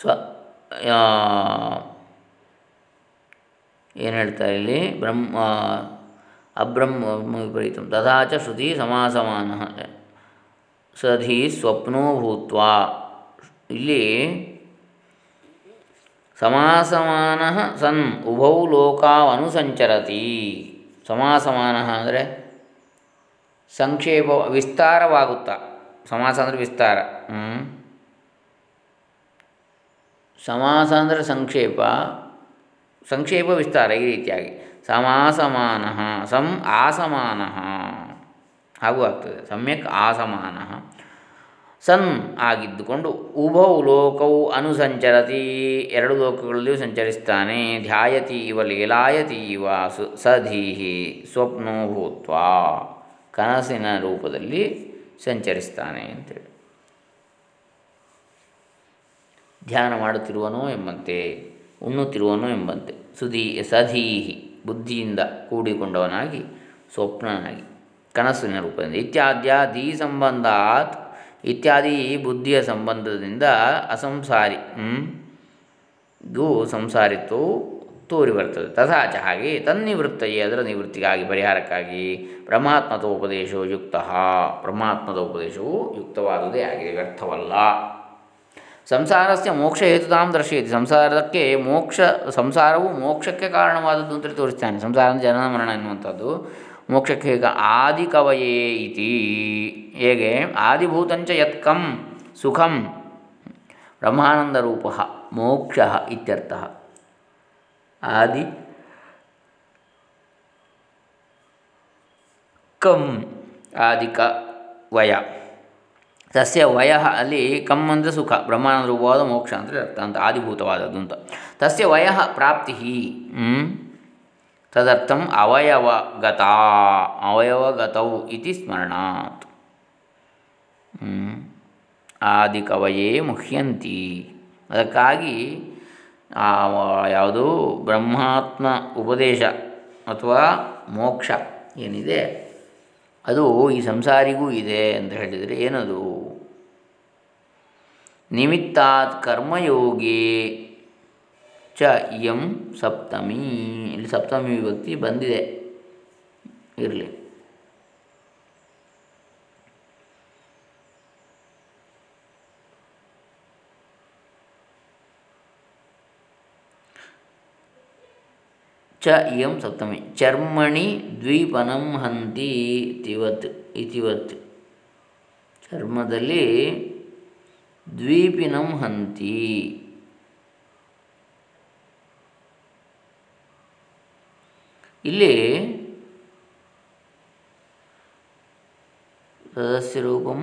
ಸ್ವ ಏನು ಹೇಳ್ತಾರೆ ಇಲ್ಲಿ? ಬ್ರಹ್ಮ ಅಬ್ರಹ್ಮ ವಿಪರೀತ. ತಥಾಚ ಶ್ರುತಿ ಸಮಾಸಮಾನ. ಸಧಿ ಸ್ವಪ್ನೋ ಭೂತ್ವ. ಇಲ್ಲಿ ಸಮಾಸಮಾನ ಸನ್ ಉಭೌ ಲೋಕಾವನುಸಂಚರತಿ ಸಮಾಸಮಾನ ಅಂದರೆ ಸಂಕ್ಷೇಪ ವಿಸ್ತಾರವಾಗುತ್ತಾ. ಸಮಾಸ ಅಂದರೆ ವಿಸ್ತಾರ. ಸಮಾಸ ಅಂದರೆ ಸಂಕ್ಷೇಪ ಸಂಕ್ಷೇಪ ವಿಸ್ತಾರ ಈ ರೀತಿಯಾಗಿ. ಸಮಾಸಮಾನ ಸಂ ಆಸಮಾನ. ಹಾಗೂ ಆಗ್ತದೆ. ಸಮ್ಯಕ್ ಆಸಮಾನ. ಸನ್ ಆಗಿದ್ದುಕೊಂಡು ಉಭೌ ಲೋಕವು ಅನುಸಂಚರತಿ. ಎರಡು ಲೋಕಗಳಲ್ಲಿಯೂ ಸಂಚರಿಸ್ತಾನೆ. ಧ್ಯಾಯತಿ ಇವ ಲೀಲಾಯತಿ ಇವ ಸು ಸಧೀಹಿ ಸ್ವಪ್ನೋ ಭೂತ್ವಾ. ಕನಸಿನ ರೂಪದಲ್ಲಿ ಸಂಚರಿಸ್ತಾನೆ ಅಂತೇಳಿ. ಧ್ಯಾನ ಮಾಡುತ್ತಿರುವನೋ ಎಂಬಂತೆ, ಉಣ್ಣುತ್ತಿರುವನೋ ಎಂಬಂತೆ. ಸುಧೀ ಸಧೀಹಿ ಬುದ್ಧಿಯಿಂದ ಕೂಡಿಕೊಂಡವನಾಗಿ, ಸ್ವಪ್ನನಾಗಿ, ಕನಸಿನ ರೂಪದಿಂದ. ಇತ್ಯಾದ್ಯ ಧೀ ಸಂಬಂಧಾತ್ ಇತ್ಯಾದಿ ಬುದ್ಧಿಯ ಸಂಬಂಧದಿಂದ ಅಸಂಸಾರಿ ಗು ಸಂಸಾರಿತ್ವವು ತೋರಿ ಬರ್ತದೆ. ತಥಾಚ ಹಾಗೆ ತನ್ನಿವೃತ್ತಯೇ ಅದರ ನಿವೃತ್ತಿಗಾಗಿ, ಪರಿಹಾರಕ್ಕಾಗಿ ಪರಮಾತ್ಮದ ಉಪದೇಶವು ಯುಕ್ತ. ಪರಮಾತ್ಮದ ಉಪದೇಶವು ಯುಕ್ತವಾದುದೇ ಆಗಿದೆ, ವ್ಯರ್ಥವಲ್ಲ. ಸಂಸಾರಸ್ಯ ಮೋಕ್ಷ ಹೇತುತಾಂ ದರ್ಶಯತಿ. ಸಂಸಾರಕ್ಕೆ ಮೋಕ್ಷ, ಸಂಸಾರವು ಮೋಕ್ಷಕ್ಕೆ ಕಾರಣವಾದದ್ದು ಅಂತೇಳಿ ತೋರಿಸ್ತಾನೆ. ಸಂಸಾರ ಜನನ ಮರಣ ಎನ್ನುವಂಥದ್ದು. ಮೋಕ್ಷಕ್ಕೆ ಹೇಗ ಆದಿ ಕವಯೇ ಇತಿ. ಹೇಗೆ? ಆದಿಭೂತಂಚ ಯತ್ಕಂ ಸುಖಂ ಬ್ರಹ್ಮಾನಂದ ರೂಪ ಮೋಕ್ಷ ಇತ್ಯರ್ಥ. ಆದಿ ಕಂ ಆದಿಕ ವಯ ತಸ್ಯ ವಯ ಅಲ್ಲಿ ಕಮ್ ಅಂದರೆ ಸುಖ ಬ್ರಹ್ಮಾನಂದ ರೂಪವಾದ ಮೋಕ್ಷ ಅಂದರೆ ಅರ್ಥ ಅಂತ, ಆದಿಭೂತವಾದದ್ದು ಅಂತ. ತಸ್ಯ ವಯ ಪ್ರಾಪ್ತಿ ತದರ್ಥಂ ಅವಯವಗತ, ಅವಯವಗತೌ ಇತಿ ಸ್ಮರಣಾತ್. ಆದಿಕವಯೇ ಮುಹ್ಯಂತಿ. ಅದಕ್ಕಾಗಿ ಯಾವುದು ಬ್ರಹ್ಮಾತ್ಮ ಉಪದೇಶ ಅಥವಾ ಮೋಕ್ಷ ಏನಿದೆ, ಅದು ಈ ಸಂಸಾರಿಗೂ ಇದೆ ಅಂತ ಹೇಳಿದರೆ ಏನದು? ನಿಮಿತ್ತಾತ್ ಕರ್ಮಯೋಗಿ. ಚ ಇಯಂ ಸಪ್ತಮಿ. ಇಲ್ಲಿ ಸಪ್ತಮಿ ವಿಭಕ್ತಿ ಬಂದಿದೆ. ಇರಲಿ. ಚ ಇಯಂ ಸಪ್ತಮಿ. ಚರ್ಮಣಿ ದ್ವೀಪನಂ ಹಂತಿ ತಿವತ್ ಇತಿವತ್. ಚರ್ಮದಲ್ಲಿ ದ್ವೀಪಿನಂ ಹಂತಿ. ಇಲ್ಲಿ ಸದಸ್ಯ ರೂಪಂ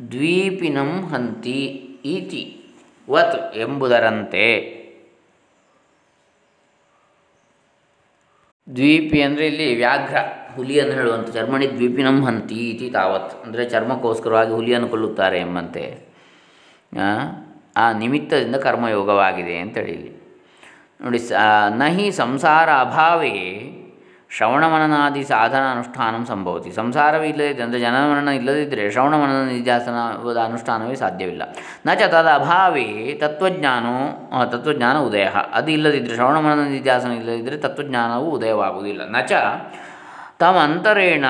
ದ್ವೀಪಿನಂ ಹಂತಿ ಇತಿ ವತ್ ಎಂಬುದರಂತೆ. ದ್ವೀಪಿ ಅಂದರೆ ಇಲ್ಲಿ ವ್ಯಾಘ್ರ ಹುಲಿಯನ್ನು ಹೇಳುವಂಥ ಚರ್ಮಣಿ ದ್ವೀಪಿನಂ ಹಂತಿ ಇತಿ ತಾವತ್. ಅಂದರೆ ಚರ್ಮಕ್ಕೋಸ್ಕರವಾಗಿ ಹುಲಿಯನ್ನು ಕೊಲ್ಲುತ್ತಾರೆ ಎಂಬಂತೆ. ಆ ನಿಮಿತ್ತದಿಂದ ಕರ್ಮಯೋಗವಾಗಿದೆ ಅಂತೇಳಿ ಇಲ್ಲಿ ನೋಡಿ, ಸ ನಹಿ ಸಂಸಾರ ಅಭಾವೇ ಶ್ರವಣಮನನಾದಿ ಸಾಧನ ಅನುಷ್ಠಾನ ಸಂಭವತಿ. ಸಂಸಾರವೇ ಇಲ್ಲದಿದ್ದರೆ ಅಂದರೆ ಜನಮರಣ ಇಲ್ಲದಿದ್ದರೆ ಶ್ರವಣ ಮನನ ನಿಧ್ಯಾಸನದ ಅನುಷ್ಠಾನವೇ ಸಾಧ್ಯವಿಲ್ಲ. ನಚ ತದ ಅಭಾವೇ ತತ್ವಜ್ಞಾನೋ ತತ್ವಜ್ಞಾನ ಉದಯ. ಅದು ಇಲ್ಲದಿದ್ದರೆ ಶ್ರವಣಮನನ ನಿಧ್ಯಾಸನ ಇಲ್ಲದಿದ್ದರೆ ತತ್ವಜ್ಞಾನವು ಉದಯವಾಗುವುದಿಲ್ಲ. ನ ಚ ತಮಂತರೇಣ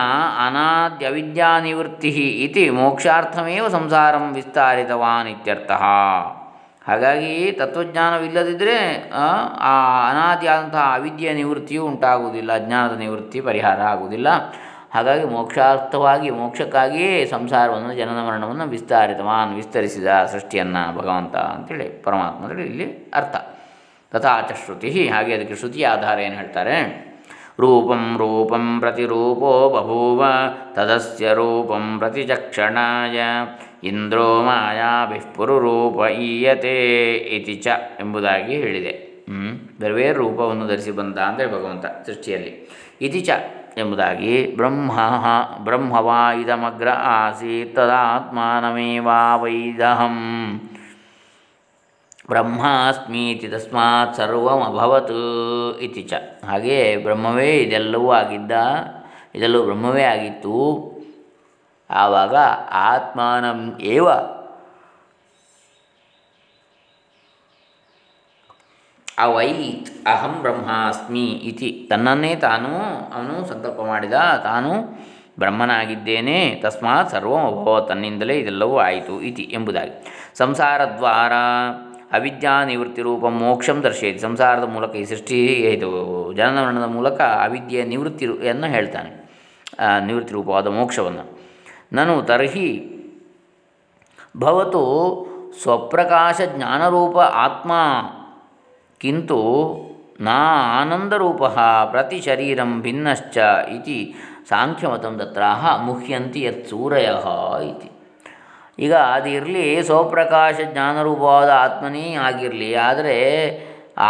ಅನಾದ್ಯವಿದ್ಯಾನಿವೃತ್ತಿ ಇತಿ ಮೋಕ್ಷಾರ್ಥಮೇವ ಸಂಸಾರಂ ವಿಸ್ತಾರಿತವಾನ್ ಇತ್ಯರ್ಥ. ಹಾಗಾಗಿ ತತ್ವಜ್ಞಾನವಿಲ್ಲದಿದ್ದರೆ ಆ ಅನಾದಿಯಾದಂತಹ ಅವಿದ್ಯೆಯ ನಿವೃತ್ತಿಯು ಉಂಟಾಗುವುದಿಲ್ಲ, ಅಜ್ಞಾನದ ನಿವೃತ್ತಿ ಪರಿಹಾರ ಆಗುವುದಿಲ್ಲ. ಹಾಗಾಗಿ ಮೋಕ್ಷಾರ್ಥವಾಗಿ, ಮೋಕ್ಷಕ್ಕಾಗಿಯೇ ಸಂಸಾರವನ್ನು, ಜನನ ಮರಣವನ್ನು ವಿಸ್ತಾರಿತವಾನ್, ವಿಸ್ತರಿಸಿದ ಸೃಷ್ಟಿಯನ್ನು ಭಗವಂತ ಅಂತೇಳಿ ಪರಮಾತ್ಮದಲ್ಲಿ ಇಲ್ಲಿ ಅರ್ಥ. ತಥಾಚ ಶ್ರುತಿ, ಹಾಗೆ ಅದಕ್ಕೆ ಶ್ರುತಿಯ ಆಧಾರ ಏನು ಹೇಳ್ತಾರೆ? ರೂಪಂ ರೂಪಂ ಪ್ರತಿರೂಪೋ ಬಭೂವ ತದಸ್ಯ ರೂಪಂ ಪ್ರತಿಚಕ್ಷಣಾಯ ಇಂದ್ರೋ ರೂಪ ಈಯತೆ ಇತಿ ಚ ಎಂಬುದಾಗಿ ಹೇಳಿದೆ. ಬೇರೆ ಬೇರೆ ರೂಪವನ್ನು ಧರಿಸಿ ಬಂದ ಅಂದರೆ ಭಗವಂತ ಸೃಷ್ಟಿಯಲ್ಲಿ. ಇತಿ ಚ ಎಂಬುದಾಗಿ ಬ್ರಹ್ಮ, ಬ್ರಹ್ಮವಾ ಇದಮಗ್ರ ಆಸೀತ್, ತದಾತ್ಮಾನಮೇವಾ ವೈದಹಂ. ಬ್ರಹ್ಮಾಸ್ಮೀತಿ ತಸ್ಮಾತ್ ಸರ್ವಮಭವತ್ ಇತಿ ಚ. ಹಾಗೆಯೇ ಬ್ರಹ್ಮವೇ ಇದೆಲ್ಲವೂ ಆಗಿದ್ದ, ಇದೆಲ್ಲವೂ ಬ್ರಹ್ಮವೇ ಆಗಿತ್ತು. ಆವಾಗ ಆತ್ಮಾನಂ ಏವ? ಅವೈತ್ ಅಹಂ ಬ್ರಹ್ಮಾಸ್ಮಿ ಇತಿ. ತನ್ನನ್ನೇ ತಾನು, ಅವನು ಸಂಕಲ್ಪ ಮಾಡಿದ, ತಾನು ಬ್ರಹ್ಮನಾಗಿದ್ದೇನೆ, ತಸ್ಮಾತ್ ಸರ್ವ ಅಭವ ತನ್ನಿಂದಲೇ ಇದೆಲ್ಲವೂ ಆಯಿತು ಇತಿ ಎಂಬುದಾಗಿ. ಸಂಸಾರದ್ವಾರ ಅವಿದ್ಯಾ ನಿವೃತ್ತಿ ರೂಪ ಮೋಕ್ಷಂ ದರ್ಶಯತಿ. ಸಂಸಾರದ ಮೂಲಕ ಈ ಸೃಷ್ಟಿ ಇದು ಜನನಮರಣದ ಮೂಲಕ ಅವಿದ್ಯೆಯ ನಿವೃತ್ತಿಯನ್ನು ಹೇಳ್ತಾನೆ. ನಿವೃತ್ತಿ ರೂಪವಾದ ಮೋಕ್ಷವನ್ನು. ನಾನು ತರ್ಹಿ ಭವತು ಸ್ವಪ್ರಕಾಶ ಜ್ಞಾನರೂಪ ಆತ್ಮ ಕಿಂತು ನಾ ಆನಂದರೂಪ ಪ್ರತಿ ಶರೀರಂ ಭಿನ್ನಶ್ಚ ಇತಿ. ಸಾಂಖ್ಯಮತಂ ತತ್ರ ಮುಹ್ಯಂತಿ ಯತ್ ಸೂರಯ ಇತಿ. ಈಗ ಅದಿರಲಿ ಸ್ವಪ್ರಕಾಶ ಜ್ಞಾನರೂಪವಾದ ಆತ್ಮನೇ ಆಗಿರಲಿ, ಆದರೆ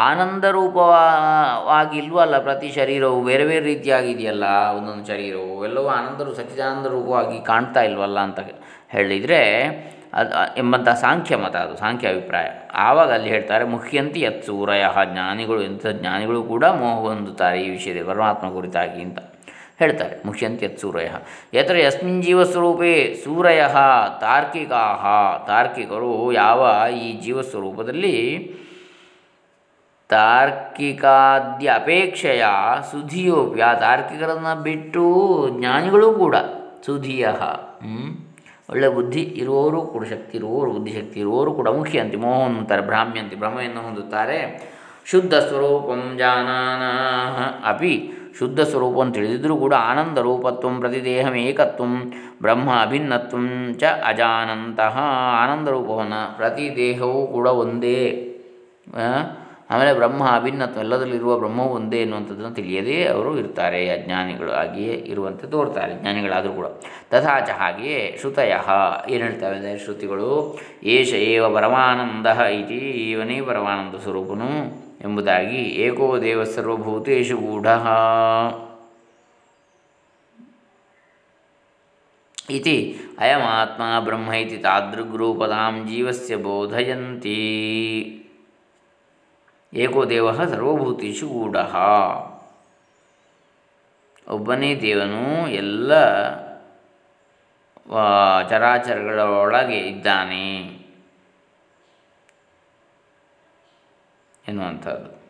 ಆನಂದ ರೂಪವಾಗಿಲ್ವಲ್ಲ ಪ್ರತಿ ಶರೀರವು? ಬೇರೆ ಬೇರೆ ರೀತಿಯಾಗಿದೆಯಲ್ಲ ಒಂದೊಂದು ಶರೀರವು? ಎಲ್ಲವೂ ಆನಂದರು, ಸಚ್ಚಿದಾನಂದ ರೂಪವಾಗಿ ಕಾಣ್ತಾ ಇಲ್ವಲ್ಲ ಅಂತ ಹೇಳಿದರೆ ಅದು ಎಂಬಂಥ ಸಾಂಖ್ಯ ಮತ ಅದು, ಸಾಂಖ್ಯ ಅಭಿಪ್ರಾಯ. ಆವಾಗ ಅಲ್ಲಿ ಹೇಳ್ತಾರೆ, ಮುಖ್ಯಂತಿ ಯತ್ ಸೂರಯ ಜ್ಞಾನಿಗಳು, ಎಂಥ ಜ್ಞಾನಿಗಳು ಕೂಡ ಮೋಹ ಹೊಂದುತ್ತಾರೆ ಈ ವಿಷಯದಲ್ಲಿ, ಪರಮಾತ್ಮ ಕುರಿತಾಗಿ ಅಂತ. ಹೇಳ್ತಾರೆ. ಮುಖ್ಯಂತಿ ಯತ್ ಸೂರಯ. ಯತ್ರ ಯಸ್ಮಿನ್ ಜೀವಸ್ವರೂಪೇ ಸೂರಯ ತಾರ್ಕಿಕಾ. ತಾರ್ಕಿಕರು ಯಾವ ಈ ಜೀವಸ್ವರೂಪದಲ್ಲಿ ತಾರ್ಕಿಕಾದ್ಯ ಅಪೇಕ್ಷೆಯ ಸುಧಿಯೋಪಿ ಆ ತಾರ್ಕಿಕರನ್ನು ಬಿಟ್ಟು ಜ್ಞಾನಿಗಳು ಕೂಡ ಸುಧಿಯ. ಒಳ್ಳೆ ಬುದ್ಧಿ ಇರುವವರು ಕೂಡ, ಶಕ್ತಿ ಇರುವವರು ಬುದ್ಧಿಶಕ್ತಿ ಇರುವವರು ಕೂಡ ಮುಖ್ಯ ಅಂತಿ ಮೋಹ ಅಂತಾರೆ ಭ್ರಾಮ್ಯಂತಿ ಭ್ರಮೆಯನ್ನು ಹೊಂದುತ್ತಾರೆ. ಶುದ್ಧ ಸ್ವರೂಪಂ ಜಾನಾನ. ಅಪಿ ಶುದ್ಧ ಸ್ವರೂಪವನ್ನು ತಿಳಿದಿದ್ದರೂ ಕೂಡ ಆನಂದ ರೂಪತ್ವ ಪ್ರತಿದೇಹಂ ಏಕತ್ವ ಬ್ರಹ್ಮ ಅಭಿನ್ನತ್ವ ಚ ಅಜಾನಂತಹ ಆನಂದ ರೂಪವನ್ನು ಪ್ರತಿ ದೇಹವೂ ಕೂಡ ಒಂದೇ. ಆಮೇಲೆ ಬ್ರಹ್ಮ ಅಭಿನ್ನತ್ವ ಎಲ್ಲದರಲ್ಲಿರುವ ಬ್ರಹ್ಮವು ಒಂದೇ ಎನ್ನುವಂಥದ್ದನ್ನು ತಿಳಿಯದೇ ಅವರು ಇರ್ತಾರೆ, ಅಜ್ಞಾನಿಗಳು ಹಾಗೆಯೇ ಇರುವಂತೆ ತೋರ್ತಾರೆ ಜ್ಞಾನಿಗಳಾದರೂ ಕೂಡ. ತಥಾಚ ಹಾಗೆಯೇ ಶ್ರುತಯ. ಏನು ಹೇಳ್ತಾವೆ ಅಂದರೆ ಶ್ರುತಿಗಳು? ಏಷ ಏವ ಪರಮಾನಂದ ಇತಿ, ಇವನೇ ಪರಮಾನಂದ ಸ್ವರೂಪನು. ಎಂಬುದಾಗಿ ಏಕೋ ದೇವ ಸರ್ವಭೂತೇಶು ಗೂಢ. ಇತಿ ಅಯಮಾತ್ಮ ಬ್ರಹ್ಮ ಇತಿ ತಾದೃಗ್ರೂಪದಾಂ ಜೀವಸ್ಯ ಬೋಧಯಂತಿ. ಏಕೋ ದೇವ ಸರ್ವಭೂತೇಶು ಗೂಢ. ಒಬ್ಬನೇ ದೇವನು ಎಲ್ಲ ಚರಾಚರಗಳ ಒಳಗೆ ಇದ್ದಾನೆ. ಎನ್ನುವಂಥದ್ದು.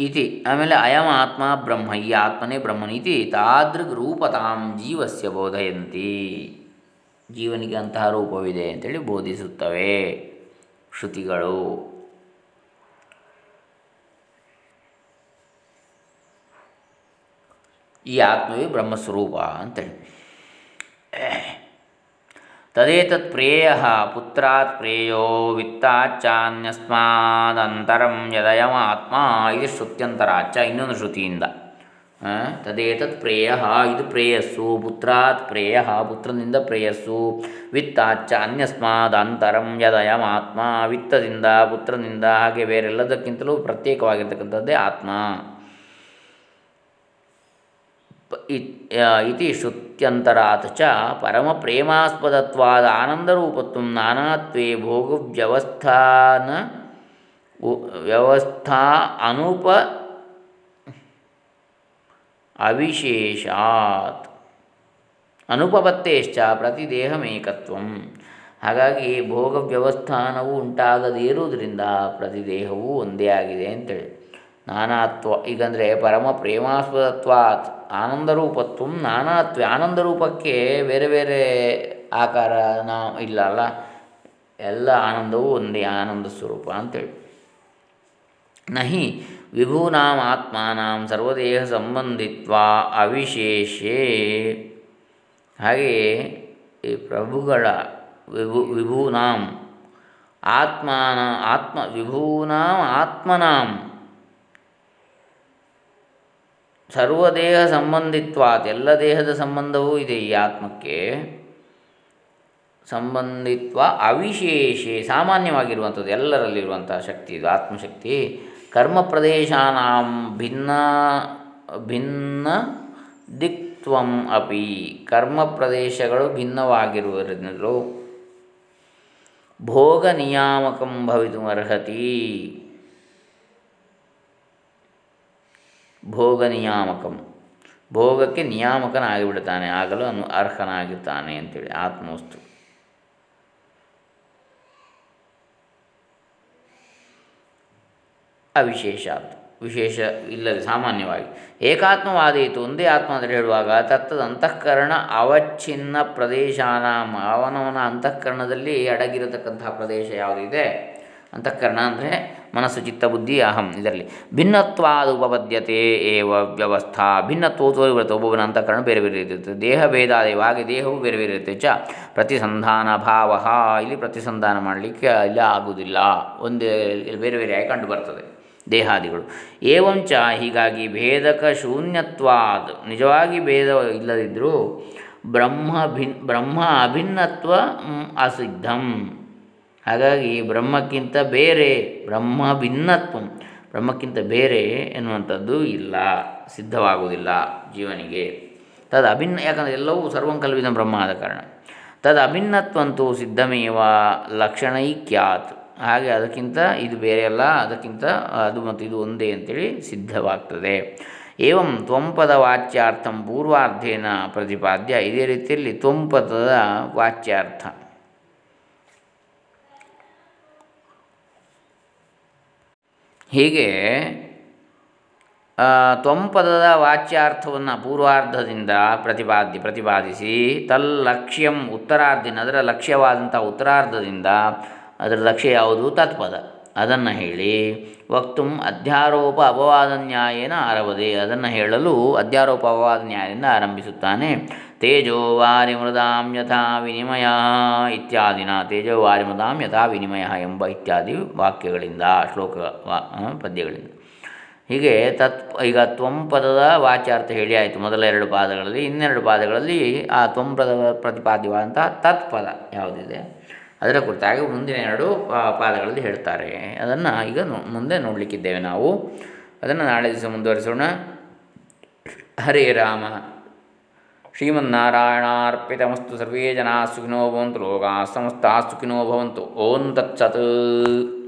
ಇತಿ, ಆಮೇಲೆ ಅಯಂ ಆತ್ಮ ಬ್ರಹ್ಮ, ಈ ಆತ್ಮನೇ ಬ್ರಹ್ಮನಿತಿ ತಾದೃಗ್ ರೂಪತಾಂ ಜೀವಸ್ಯ ಬೋಧಯಂತಿ. ಜೀವನಿಗೆ ಅಂತಹ ರೂಪವಿದೆ ಅಂತೇಳಿ ಬೋಧಿಸುತ್ತವೆ ಶ್ರುತಿಗಳು. ಈ ಆತ್ಮವೇ ಬ್ರಹ್ಮಸ್ವರೂಪ ಅಂತೇಳಿ. ತದೇತತ್ ಪ್ರೇಯ ಪುತ್ರಾತ್ ಪ್ರೇಯೋ ವಿತ್ತಾಚ್ಚಾನ್ಯಸ್ಮಾದಂತರಂ ಯದಯಮ ಆತ್ಮ ಇದು ಶ್ರುತ್ಯಂತರಾಚ ಇನ್ನೊಂದು ಶ್ರುತಿಯಿಂದ ತದೇತತ್ ಪ್ರೇಯ ಇದು ಪ್ರೇಯಸ್ಸು ಪುತ್ರಾತ್ ಪ್ರೇಯ ಪುತ್ರನಿಂದ ಪ್ರೇಯಸ್ಸು ವಿತ್ತಾಚ್ಚ ಅನ್ಯಸ್ಮಾದ ಅಂತರಂ ಯದಯಂ ಆತ್ಮ ವಿತ್ತದಿಂದ ಪುತ್ರನಿಂದ ಹಾಗೆ ಬೇರೆಲ್ಲದಕ್ಕಿಂತಲೂ ಪ್ರತ್ಯೇಕವಾಗಿರ್ತಕ್ಕಂಥದ್ದೇ ಆತ್ಮ ಇತಿ ಶ್ರುತ್ಯಂತರಾತ್ ಚ ಪರಮ ಪ್ರೇಮಾಸ್ಪದತ್ವಾದ ಆನಂದರೂಪತ್ವ ನಾನಾತ್ವೇ ಭೋಗವ್ಯವಸ್ಥಾನ ವ್ಯವಸ್ಥಾ ಅನುಪ ಅವಿಶೇಷಾತ್. ಅನುಪಪತ್ತೇಶ್ಚ ಪ್ರತಿದೇಹಮೇಕತ್ವ. ಹಾಗಾಗಿ ಭೋಗ ವ್ಯವಸ್ಥಾನವು ಇರುವುದರಿಂದ ಪ್ರತಿದೇಹವು ಒಂದೇ ಆಗಿದೆ ಅಂತೇಳಿ. ನಾನಾತ್ವ, ಈಗಂದರೆ ಪರಮ ಪ್ರೇಮಾಸ್ಪದತ್ವಾತ್ ಆನಂದರೂಪತ್ವ ನಾನಾತ್ವ ಆನಂದರೂಪಕ್ಕೆ ಬೇರೆ ಬೇರೆ ಆಕಾರ ನಾ ಇಲ್ಲ ಅಲ್ಲ? ಎಲ್ಲ ಆನಂದವೂ ಒಂದೇ ಆನಂದ ಸ್ವರೂಪ ಅಂತೇಳಿ. ನಹಿ ವಿಭೂನಾಂ ಆತ್ಮಾನಾಂ ಸರ್ವದೇಹ ಸಂಬಂಧಿತ್ವ ಅವಿಶೇಷೇ. ಹಾಗೆಯೇ ಈ ಪ್ರಭುಗಳ ವಿಭು, ವಿಭೂನಾಂ ಆತ್ಮಾನ, ಆತ್ಮ, ವಿಭೂನಾಂ ಆತ್ಮನಾಂ ಸರ್ವದೇಹ ಸಂಬಂಧಿತ್ವಾತ್ ಎಲ್ಲ ದೇಹದ ಸಂಬಂಧವೂ ಇದೆ ಈ ಆತ್ಮಕ್ಕೆ. ಸಂಬಂಧಿತ್ವ ಅವಿಶೇಷೆ, ಸಾಮಾನ್ಯವಾಗಿರುವಂಥದ್ದು ಎಲ್ಲರಲ್ಲಿರುವಂಥ ಶಕ್ತಿ ಇದು, ಆತ್ಮಶಕ್ತಿ. ಕರ್ಮ ಪ್ರದೇಶಾನಾಂ ಭಿನ್ನ ಭಿನ್ನ ದಿಕ್ತ್ವಂ ಅಪಿ. ಕರ್ಮ ಪ್ರದೇಶಗಳು ಭಿನ್ನವಾಗಿರುವುದರಿಂದಲೂ ಭೋಗ ನಿಯಾಮಕಂ ಅರ್ಹತಿ ಭೋಗ ನಿಯಾಮಕಂ. ಭೋಗಕ್ಕೆ ನಿಯಾಮಕನಾಗಿಬಿಡ್ತಾನೆ, ಆಗಲು ಅನು ಅರ್ಹನಾಗಿರ್ತಾನೆ ಅಂತೇಳಿ ಆತ್ಮವಸ್ತು. ಅವಿಶೇಷಾತ್ ವಿಶೇಷ ಇಲ್ಲದೆ ಸಾಮಾನ್ಯವಾಗಿ. ಏಕಾತ್ಮವಾದೀತು, ಒಂದೇ ಆತ್ಮ ಅಂತ ಹೇಳುವಾಗ ತತ್ತದ ಅಂತಃಕರಣ ಅವಚ್ಛಿನ್ನ ಪ್ರದೇಶಾನಾಮ. ಅವನವನ ಅಂತಃಕರಣದಲ್ಲಿ ಅಡಗಿರತಕ್ಕಂತಹ ಪ್ರದೇಶ ಯಾವುದಿದೆ ಅಂತಃಕರಣ ಅಂದರೆ ಮನಸ್ಸು, ಚಿತ್ತ, ಬುದ್ಧಿ, ಅಹಂ ಇದರಲ್ಲಿ. ಭಿನ್ನತ್ವಾದ ಉಪಪದ್ಯತೆ ಏವ ವ್ಯವಸ್ಥಾ. ಭಿನ್ನತ್ವ ಇರುತ್ತೆ ಒಬ್ಬೊಬ್ಬನ ಅಂತಃಕರಣ ಬೇರೆ ಬೇರೆ ಇರುತ್ತೆ ದೇಹ ಭೇದಾದೇವ ಹಾಗೆ ದೇಹವು ಬೇರೆ ಬೇರೆ ಇರುತ್ತೆ. ಚ, ಪ್ರತಿಸಂಧಾನ ಭಾವ. ಇಲ್ಲಿ ಪ್ರತಿಸಂಧಾನ ಮಾಡಲಿಕ್ಕೆ ಇಲ್ಲ ಆಗುವುದಿಲ್ಲ. ಒಂದೇ, ಬೇರೆ ಬೇರೆಯಾಗಿ ಕಂಡು ಬರ್ತದೆ ದೇಹಾದಿಗಳು. ಏವಂಚ ಹೀಗಾಗಿ ಭೇದಕ ಶೂನ್ಯತ್ವಾದ. ನಿಜವಾಗಿ ಭೇದ ಇಲ್ಲದಿದ್ದರೂ ಬ್ರಹ್ಮ ಭಿನ್, ಬ್ರಹ್ಮ ಅಭಿನ್ನತ್ವ ಅಸಿದ್ಧಂ. ಹಾಗಾಗಿ ಬ್ರಹ್ಮಕ್ಕಿಂತ ಬೇರೆ ಬ್ರಹ್ಮ ಭಿನ್ನತ್ವಂ, ಬ್ರಹ್ಮಕ್ಕಿಂತ ಬೇರೆ ಎನ್ನುವಂಥದ್ದು ಇಲ್ಲ, ಸಿದ್ಧವಾಗುವುದಿಲ್ಲ ಜೀವನಿಗೆ. ತದ ಅಭಿನ್ನ, ಯಾಕಂದರೆ ಎಲ್ಲವೂ ಸರ್ವಂ ಬ್ರಹ್ಮ ಆದ ಕಾರಣ. ತದ್ ಅಭಿನ್ನತ್ವಂತೂ ಸಿದ್ಧಮೇವ ಲಕ್ಷಣೈಕ್ಯಾತ್ ಹಾಗೆ ಅದಕ್ಕಿಂತ ಇದು ಬೇರೆ ಅಲ್ಲ, ಅದಕ್ಕಿಂತ ಅದು ಮತ್ತು ಇದು ಒಂದೇ ಅಂತೇಳಿ ಸಿದ್ಧವಾಗ್ತದೆ. ಏವಂ ತ್ವಂಪದ ವಾಚ್ಯಾರ್ಥಂ ಪೂರ್ವಾರ್ಧೇನ ಪ್ರತಿಪಾದ್ಯ. ಇದೇ ರೀತಿಯಲ್ಲಿ ತ್ವಂಪದದ ವಾಚ್ಯಾರ್ಥ. ಹೀಗೆ ತ್ವಂಪದದ ವಾಚ್ಯಾರ್ಥವನ್ನು ಪೂರ್ವಾರ್ಧದಿಂದ ಪ್ರತಿಪಾದ್ಯ, ಪ್ರತಿಪಾದಿಸಿ ತಲ್ಲಕ್ಷ್ಯಂ ಉತ್ತರಾರ್ಧಿನ, ಅದರ ಲಕ್ಷ್ಯವಾದಂಥ ಉತ್ತರಾರ್ಧದಿಂದ ಅದರ ಲಕ್ಷ್ಯ ಯಾವುದು? ತತ್ಪದ. ಅದನ್ನು ಹೇಳಿ, ವಕ್ತು ಅಧ್ಯಾರೋಪ ಅಪವಾದ ನ್ಯಾಯೇನ ಆರವದೆ, ಅದನ್ನು ಹೇಳಲು ಅಧ್ಯಾರೋಪ ಅಪವಾದ ನ್ಯಾಯದಿಂದ ಆರಂಭಿಸುತ್ತಾನೆ. ತೇಜೋ ವಾರಿ ಮೃದಾಂ ಯಥಾ ವಿನಿಮಯ ಇತ್ಯಾದಿನ ತೇಜೋ ವಾರಿ ಮೃದಾಂ ಯಥಾ ವಿನಿಮಯ ಎಂಬ ಇತ್ಯಾದಿ ವಾಕ್ಯಗಳಿಂದ, ಶ್ಲೋಕ ಪದ್ಯಗಳಿಂದ. ಹೀಗೆ ತತ್, ಈಗ ತ್ವಂ ಪದದ ವಾಚ್ಯಾರ್ಥ ಹೇಳಿ ಆಯಿತು ಮೊದಲ ಎರಡು ಪಾದಗಳಲ್ಲಿ, ಇನ್ನೆರಡು ಪಾದಗಳಲ್ಲಿ ಆ ತ್ವಂ ಪದ ಪ್ರತಿಪಾದ್ಯವಾದಂತಹ ತತ್ಪದ ಯಾವುದಿದೆ? ಅದರ ಕುರಿತಾಗಿ ಮುಂದಿನ ಎರಡು ಪಾದಗಳಲ್ಲಿ ಹೇಳ್ತಾರೆ. ಅದನ್ನು ಈಗ ಮುಂದೆ ನೋಡಲಿಕ್ಕಿದ್ದೇವೆ ನಾವು. ಅದನ್ನು ನಾಳೆ ದಿವಸ ಮುಂದುವರಿಸೋಣ. ಹರೇ ರಾಮ. ಶ್ರೀಮನ್ನಾರಾಯಣಾರ್ಪಿತಮಸ್ತು ಸರ್ವೇ ಜನಾ ಸುಖಿನೋ ಭವಂತು ಲೋಕಾ ಸಮಸ್ತ ಸುಖಿನೋ ಭವಂತು ಓಂ ತತ್ಸತ್.